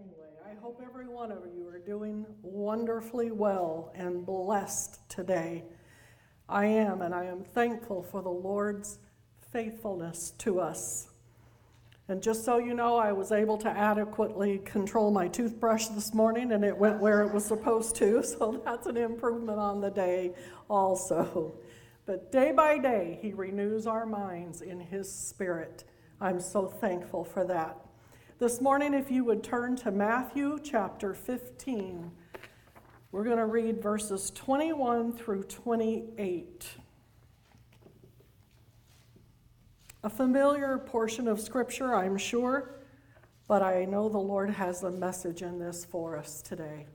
anyway. I hope every one of you are doing wonderfully well and blessed today. I am, and I am thankful for the Lord's faithfulness to us. And just so you know, I was able to adequately control my toothbrush this morning and it went where it was supposed to, so that's an improvement on the day also. But day by day, He renews our minds in His Spirit. I'm so thankful for that. This morning, if you would turn to Matthew chapter 15, we're going to read verses 21 through 28. A familiar portion of Scripture, I'm sure, but I know the Lord has a message in this for us today.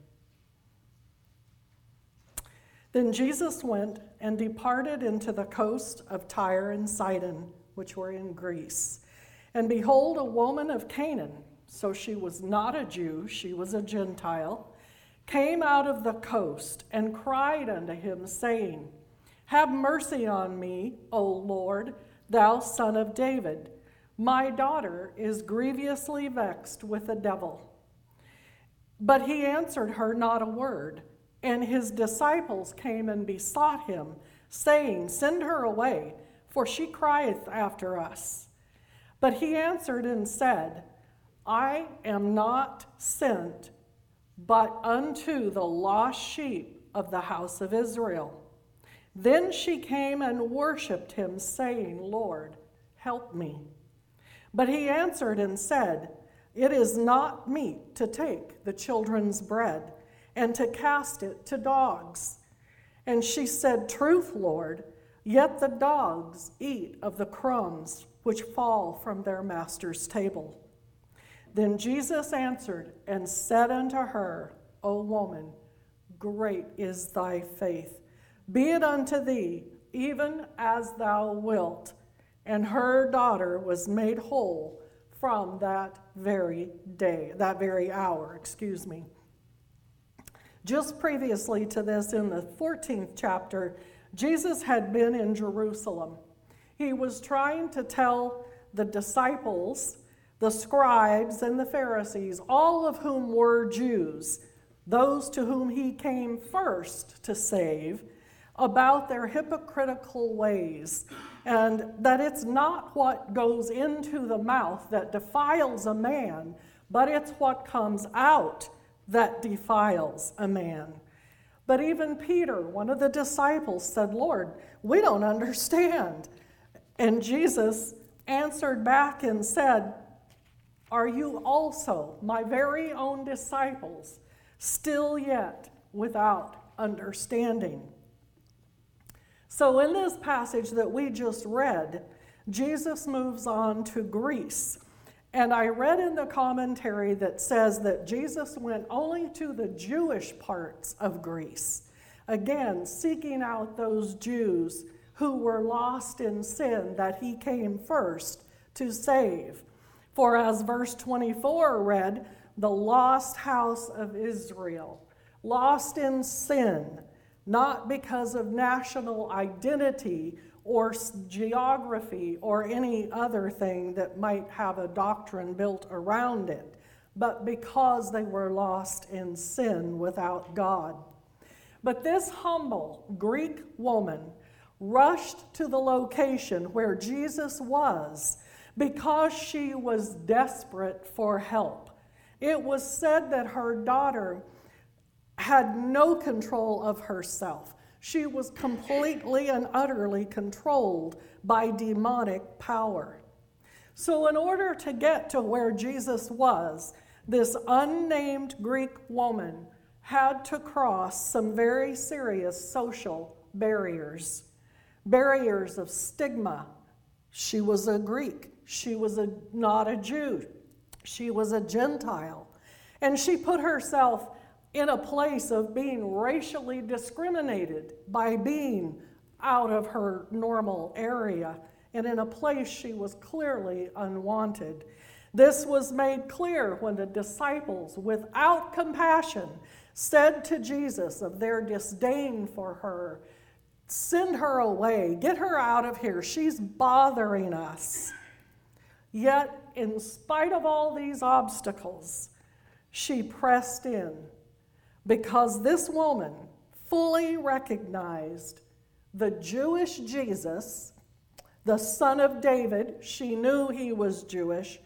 Then Jesus went and departed into the coast of Tyre and Sidon, which were in Greece. And behold, a woman of Canaan, so she was not a Jew, she was a Gentile, came out of the coast and cried unto him, saying, Have mercy on me, O Lord Thou son of David, my daughter is grievously vexed with the devil. But he answered her not a word. And his disciples came and besought him, saying, Send her away, for she crieth after us. But he answered and said, I am not sent but unto the lost sheep of the house of Israel. Then she came and worshipped him, saying, Lord, help me. But he answered and said, It is not meet to take the children's bread and to cast it to dogs. And she said, Truth, Lord, yet the dogs eat of the crumbs which fall from their master's table. Then Jesus answered and said unto her, O woman, great is thy faith be it unto thee, even as thou wilt. And her daughter was made whole from that very day, that very hour, excuse me. Just previously to this, in the 14th chapter, Jesus had been in Jerusalem. He was trying to tell the disciples, the scribes, and the Pharisees, all of whom were Jews, those to whom he came first to save, about their hypocritical ways, and that it's not what goes into the mouth that defiles a man, but it's what comes out that defiles a man. But even Peter, one of the disciples, said, Lord, we don't understand. And Jesus answered back and said, Are you also, my very own disciples, still yet without understanding? So, in this passage that we just read, Jesus moves on to Greece. And I read in the commentary that says that Jesus went only to the Jewish parts of Greece, again, seeking out those Jews who were lost in sin that he came first to save. For as verse 24 read, the lost house of Israel, lost in sin not because of national identity or geography or any other thing that might have a doctrine built around it, but because they were lost in sin without God. But this humble Greek woman rushed to the location where Jesus was because she was desperate for help. It was said that her daughter had no control of herself. She was completely and utterly controlled by demonic power. So, in order to get to where Jesus was, this unnamed Greek woman had to cross some very serious social barriers barriers of stigma. She was a Greek, she was a, not a Jew, she was a Gentile. And she put herself in a place of being racially discriminated by being out of her normal area and in a place she was clearly unwanted. This was made clear when the disciples, without compassion, said to Jesus of their disdain for her, Send her away, get her out of here, she's bothering us. Yet, in spite of all these obstacles, she pressed in because this woman fully recognized the Jewish Jesus, the son of David. She knew he was Jewish,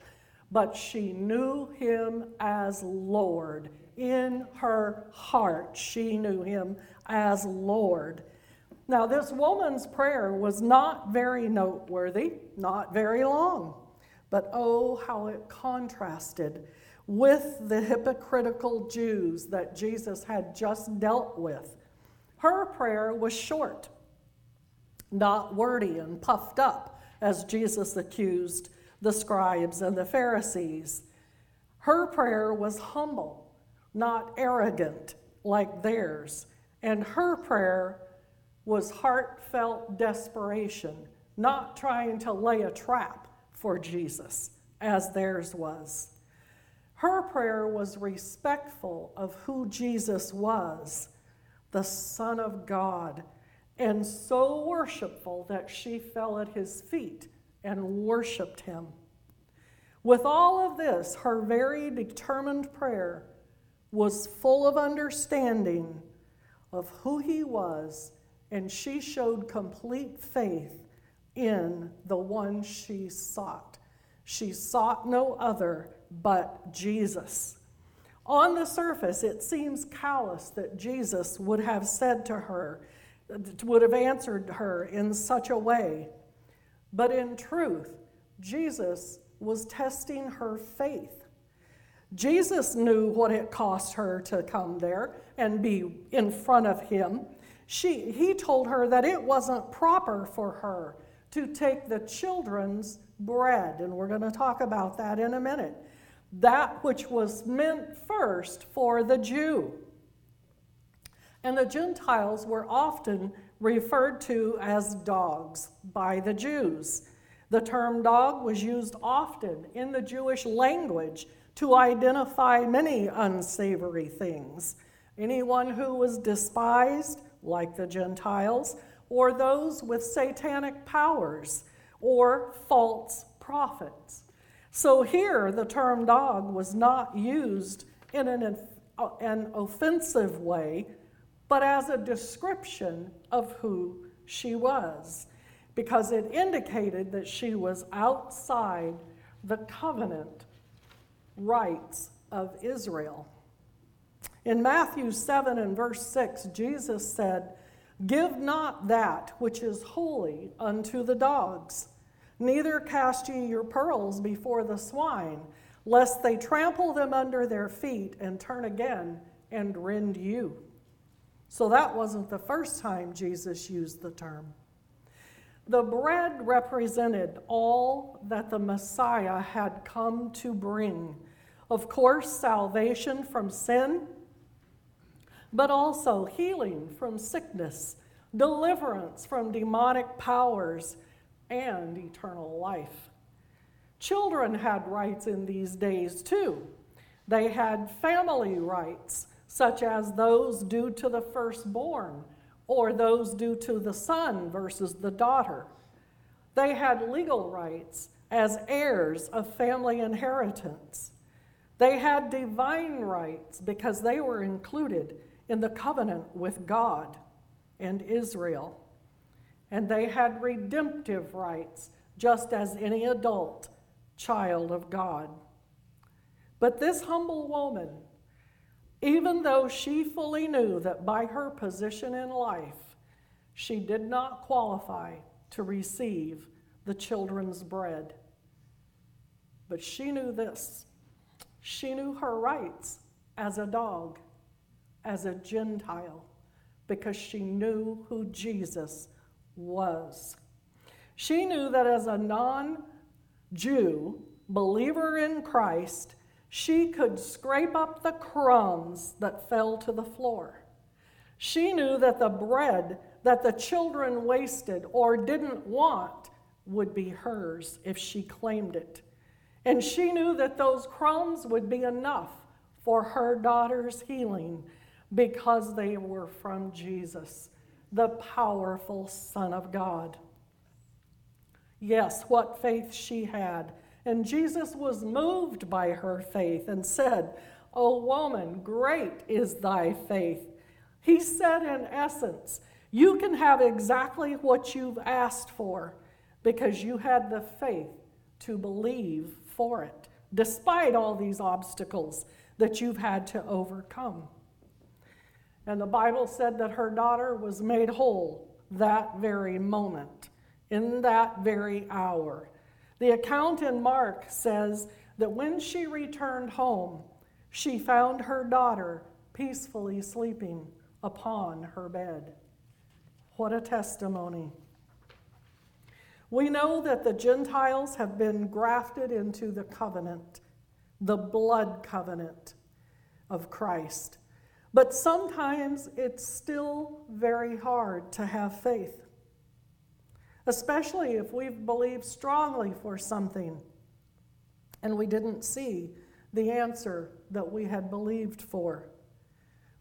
but she knew him as Lord. In her heart, she knew him as Lord. Now, this woman's prayer was not very noteworthy, not very long, but oh, how it contrasted with the hypocritical Jews that Jesus had just dealt with. Her prayer was short, not wordy and puffed up, as Jesus accused the scribes and the Pharisees. Her prayer was humble, not arrogant like theirs. And her prayer was heartfelt desperation, not trying to lay a trap for Jesus as theirs was. Her prayer was respectful of who Jesus was, the Son of God, and so worshipful that she fell at his feet and worshiped him. With all of this, her very determined prayer was full of understanding of who he was, and she showed complete faith in the one she sought. She sought no other but Jesus. On the surface, it seems callous that Jesus would have said to her, would have answered her in such a way. But in truth, Jesus was testing her faith. Jesus knew what it cost her to come there and be in front of him. She, he told her that it wasn't proper for her to take the children's bread, and we're going to talk about that in a minute. That which was meant first for the Jew. And the Gentiles were often referred to as dogs by the Jews. The term dog was used often in the Jewish language to identify many unsavory things. Anyone who was despised, like the Gentiles, or those with satanic powers, or false prophets. So here, the term dog was not used in an, uh, an offensive way, but as a description of who she was, because it indicated that she was outside the covenant rights of Israel. In Matthew 7 and verse 6, Jesus said, Give not that which is holy unto the dogs, neither cast ye your pearls before the swine, lest they trample them under their feet and turn again and rend you. So that wasn't the first time Jesus used the term. The bread represented all that the Messiah had come to bring. Of course, salvation from sin, but also healing from sickness, deliverance from demonic powers, and eternal life. Children had rights in these days too. They had family rights, such as those due to the firstborn or those due to the son versus the daughter. They had legal rights as heirs of family inheritance. They had divine rights because they were included in the covenant with God and Israel. And they had redemptive rights just as any adult child of God. But this humble woman even though she fully knew that by her position in life, she did not qualify to receive the children's bread. But she knew this she knew her rights as a dog, as a Gentile, because she knew who Jesus was. She knew that as a non Jew, believer in Christ, she could scrape up the crumbs that fell to the floor. She knew that the bread that the children wasted or didn't want would be hers if she claimed it. And she knew that those crumbs would be enough for her daughter's healing because they were from Jesus, the powerful Son of God. Yes, what faith she had and Jesus was moved by her faith and said, O woman, great is thy faith. He said, in essence, you can have exactly what you've asked for because you had the faith to believe for it, despite all these obstacles that you've had to overcome. And the Bible said that her daughter was made whole that very moment, in that very hour. The account in Mark says that when she returned home, she found her daughter peacefully sleeping upon her bed. What a testimony. We know that the Gentiles have been grafted into the covenant, the blood covenant of Christ. But sometimes it's still very hard to have faith, especially if we've believed strongly for something and we didn't see the answer that we had believed for.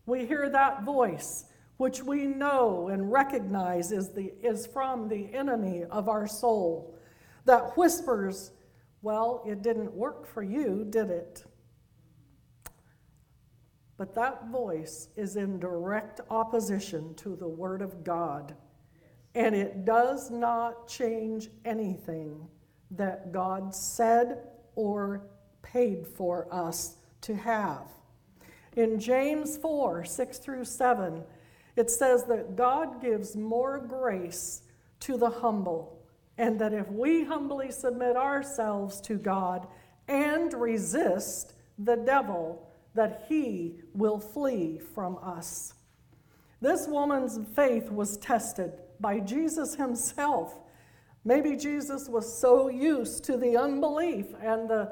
We hear that voice, which we know and recognize is, the, is from the enemy of our soul, that whispers, Well, it didn't work for you, did it? But that voice is in direct opposition to the Word of God. And it does not change anything that God said or paid for us to have. In James 4 6 through 7, it says that God gives more grace to the humble, and that if we humbly submit ourselves to God and resist the devil, that he will flee from us. This woman's faith was tested by Jesus himself. Maybe Jesus was so used to the unbelief and the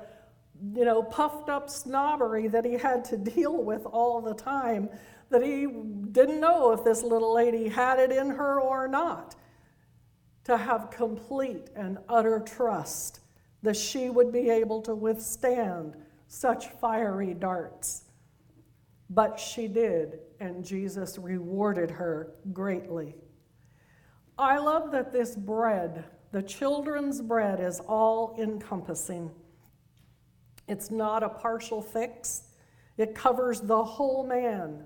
you know, puffed up snobbery that he had to deal with all the time that he didn't know if this little lady had it in her or not. To have complete and utter trust that she would be able to withstand such fiery darts. But she did, and Jesus rewarded her greatly. I love that this bread, the children's bread, is all encompassing. It's not a partial fix, it covers the whole man,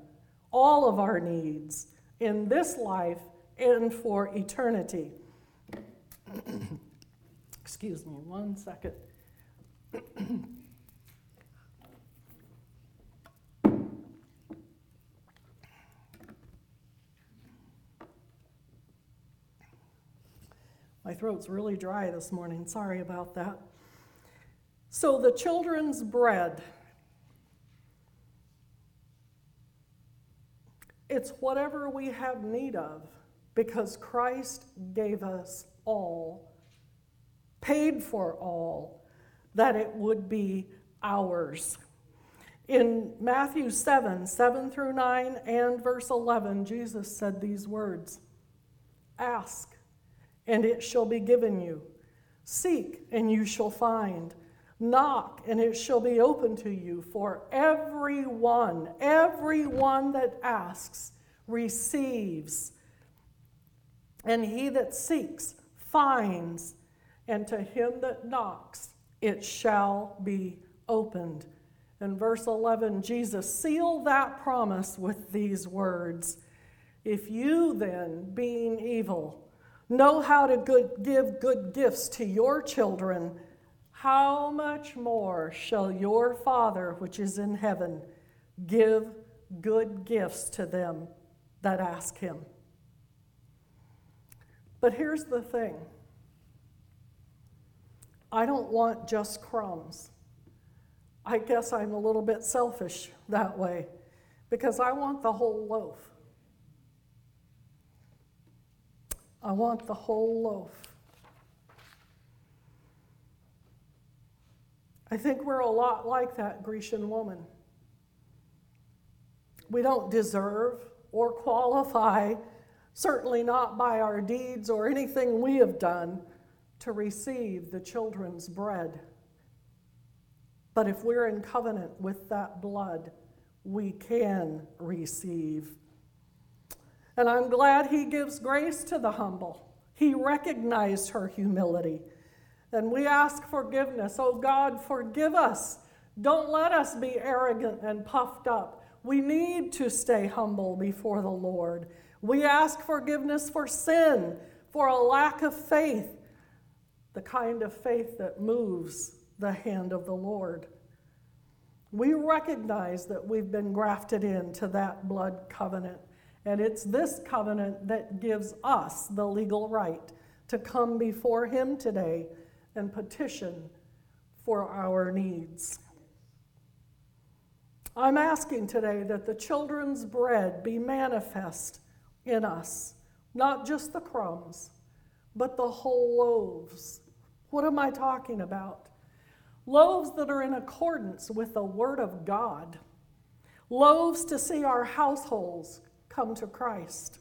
all of our needs in this life and for eternity. Excuse me one second. My throat's really dry this morning. Sorry about that. So, the children's bread. It's whatever we have need of because Christ gave us all, paid for all, that it would be ours. In Matthew 7 7 through 9 and verse 11, Jesus said these words Ask and it shall be given you. Seek, and you shall find. Knock, and it shall be open to you. For everyone, everyone that asks receives, and he that seeks finds, and to him that knocks it shall be opened. In verse 11, Jesus sealed that promise with these words If you then, being evil, know how to good, give good gifts to your children, how much more shall your Father which is in heaven give good gifts to them that ask him? But here's the thing I don't want just crumbs. I guess I'm a little bit selfish that way because I want the whole loaf. I want the whole loaf. I think we're a lot like that Grecian woman. We don't deserve or qualify, certainly not by our deeds or anything we have done, to receive the children's bread. But if we're in covenant with that blood, we can receive and I'm glad he gives grace to the humble. He recognized her humility. And we ask forgiveness. Oh God, forgive us Don't let us be arrogant and puffed up. We need to stay humble before the Lord. We ask forgiveness for sin, for a lack of faith, the kind of faith that moves the hand of the Lord. We recognize that we've been grafted into that blood covenant, and it's this covenant that gives us the legal right to come before Him today and petition for our needs. I'm asking today that the children's bread be manifest in us, not just the crumbs, but the whole loaves. What am I talking about? Loaves that are in accordance with the Word of God. Loaves to see our households come to Christ.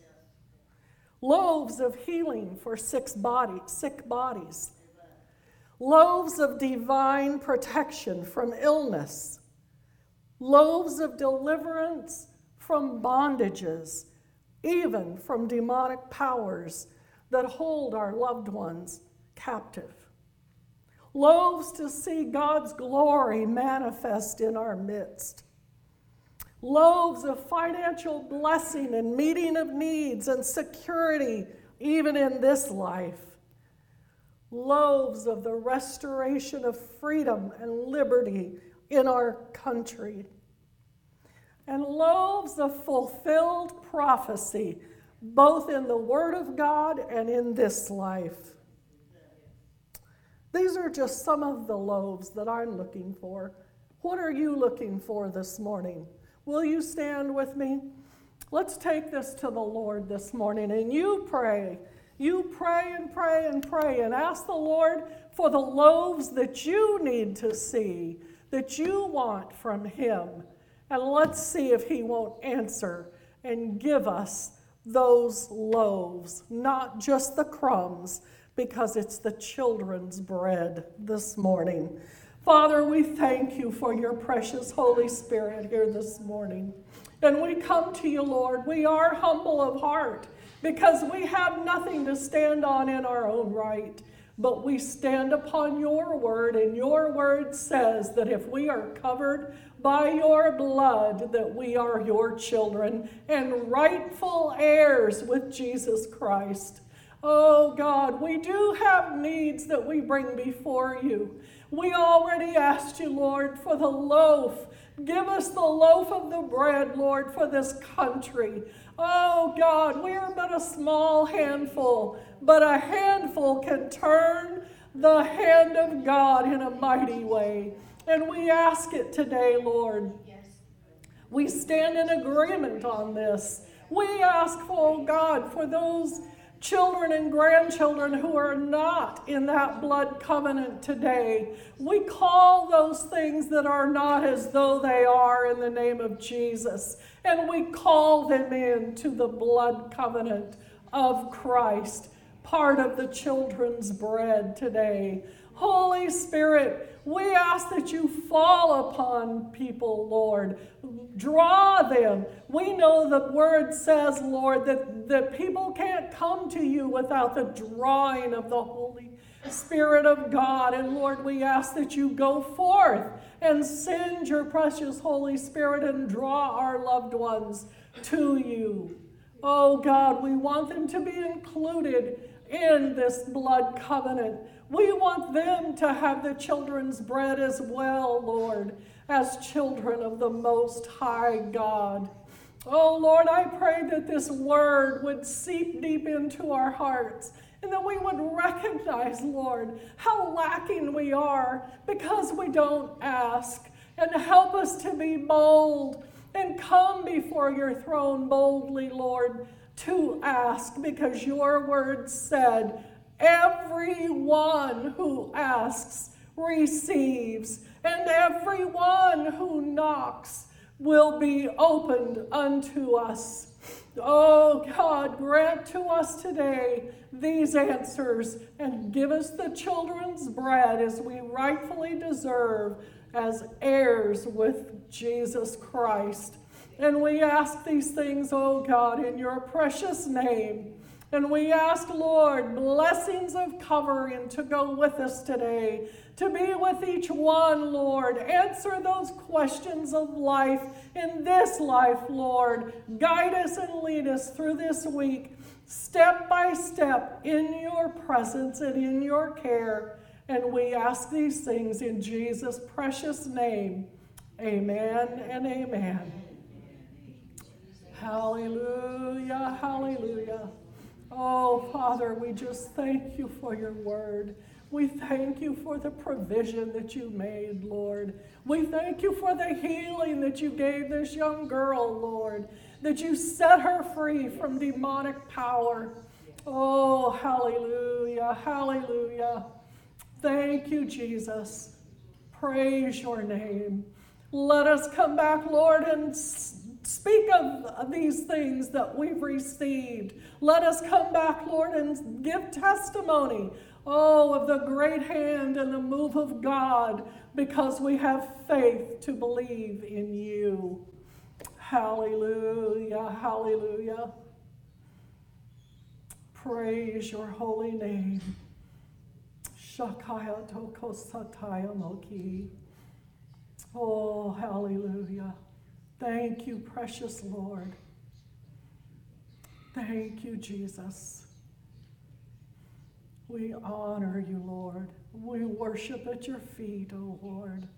Loaves of healing for sick, body, sick bodies. Loaves of divine protection from illness loaves of deliverance from bondages, even from demonic powers that hold our loved ones captive. Loaves to see God's glory manifest in our midst. Loaves of financial blessing and meeting of needs and security, even in this life. Loaves of the restoration of freedom and liberty in our country. And loaves of fulfilled prophecy, both in the Word of God and in this life. These are just some of the loaves that I'm looking for. What are you looking for this morning? Will you stand with me? Let's take this to the Lord this morning and you pray. You pray and pray and pray and ask the Lord for the loaves that you need to see that you want from Him. And let's see if He won't answer and give us those loaves, not just the crumbs, because it's the children's bread this morning. Father, we thank you for your precious Holy Spirit here this morning. And we come to you, Lord. We are humble of heart because we have nothing to stand on in our own right but we stand upon your word, and your word says that if we are covered by your blood, that we are your children and rightful heirs with Jesus Christ. Oh God, we do have needs that we bring before you. We already asked you, Lord, for the loaf. Give us the loaf of the bread, Lord, for this country. Oh God, we are but a small handful, but a handful can turn the hand of God in a mighty way. And we ask it today, Lord. We stand in agreement on this. We ask, oh God, for those children and grandchildren who are not in that blood covenant today. We call those things that are not as though they are in the name of Jesus. And we call them into the blood covenant of Christ, part of the children's bread today. Holy Spirit, we ask that you fall upon people, Lord. Draw them. We know the word says, Lord, that, that people can't come to you without the drawing of the Holy Spirit of God. And Lord, we ask that you go forth and send your precious Holy Spirit and draw our loved ones to you. Oh God, we want them to be included in this blood covenant. We want them to have the children's bread as well, Lord, as children of the Most High God. Oh, Lord, I pray that this word would seep deep into our hearts and that we would recognize, Lord, how lacking we are because we don't ask. And help us to be bold and come before your throne boldly, Lord, to ask because your word said, Everyone who asks receives, and everyone who knocks will be opened unto us. Oh God, grant to us today these answers and give us the children's bread as we rightfully deserve as heirs with Jesus Christ. And we ask these things, oh God, in your precious name. And we ask, Lord, blessings of covering to go with us today, to be with each one, Lord. Answer those questions of life in this life, Lord. Guide us and lead us through this week, step by step, in your presence and in your care. And we ask these things in Jesus' precious name. Amen and amen. Hallelujah, hallelujah. Oh, Father, we just thank you for your word. We thank you for the provision that you made, Lord. We thank you for the healing that you gave this young girl, Lord, that you set her free from demonic power. Oh, hallelujah, hallelujah. Thank you, Jesus. Praise your name. Let us come back, Lord, and speak of these things that we've received. Let us come back, Lord, and give testimony, oh, of the great hand and the move of God because we have faith to believe in you. Hallelujah, hallelujah. Praise your holy name. Shakaya toko sataya moki. Oh, hallelujah. Thank you, precious Lord. Thank you, Jesus. We honor you, Lord. We worship at your feet, O Lord.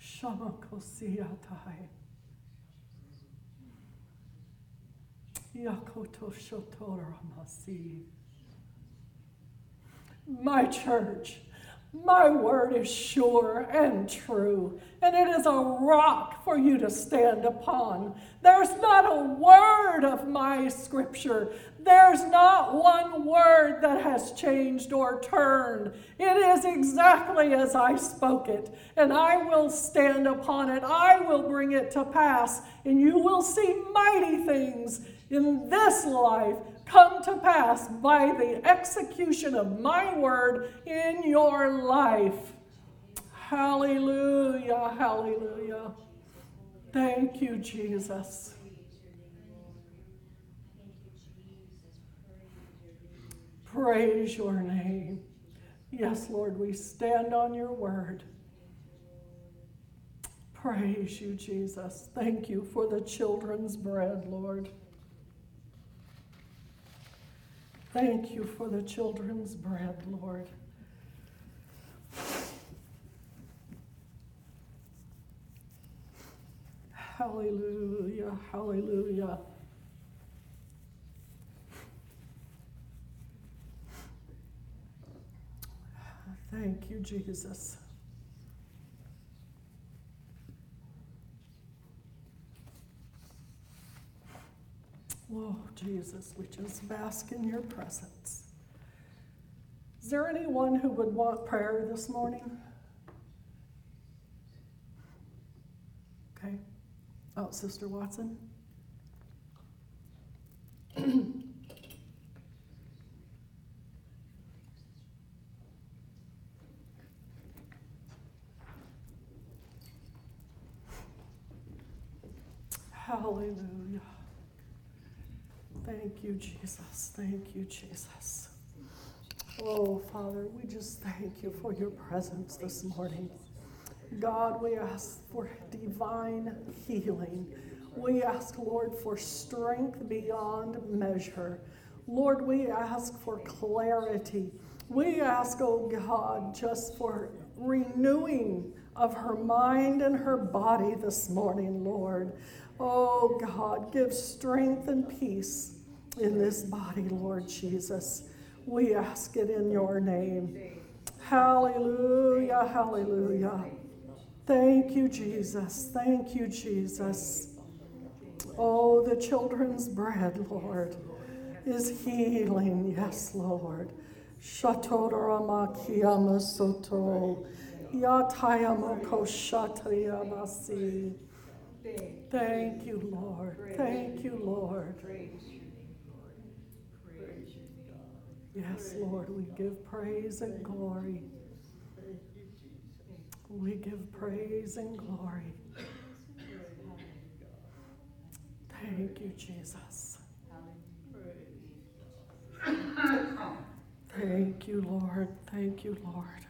Shamakosiatai. Yakoto shotoramasi. My church my word is sure and true, and it is a rock for you to stand upon. There's not a word of my scripture, there's not one word that has changed or turned. It is exactly as I spoke it, and I will stand upon it. I will bring it to pass, and you will see mighty things in this life come to pass by the execution of my word in your life. Hallelujah, hallelujah. Thank you, Jesus. Praise your name. Yes, Lord, we stand on your word. Praise you, Jesus. Thank you for the children's bread, Lord. Thank you for the children's bread, Lord. Hallelujah, hallelujah. Thank you, Jesus. Oh, Jesus, we just bask in your presence. Is there anyone who would want prayer this morning? Okay. Oh, Sister Watson. Hallelujah. Thank you, Jesus. Thank you, Jesus. Oh, Father, we just thank you for your presence this morning. God, we ask for divine healing. We ask, Lord, for strength beyond measure. Lord, we ask for clarity. We ask, oh God, just for renewing of her mind and her body this morning, Lord. Oh God, give strength and peace in this body, Lord Jesus. We ask it in your name. Hallelujah, hallelujah. Thank you, Jesus. Thank you, Jesus. Oh, the children's bread, Lord, is healing. Yes, Lord. Shatorama kiyama soto. Thank you, Lord. Thank you, Lord. Yes, Lord, we give praise and glory. We give praise and glory. Thank you, Jesus. Thank you, Lord. Thank you, Lord.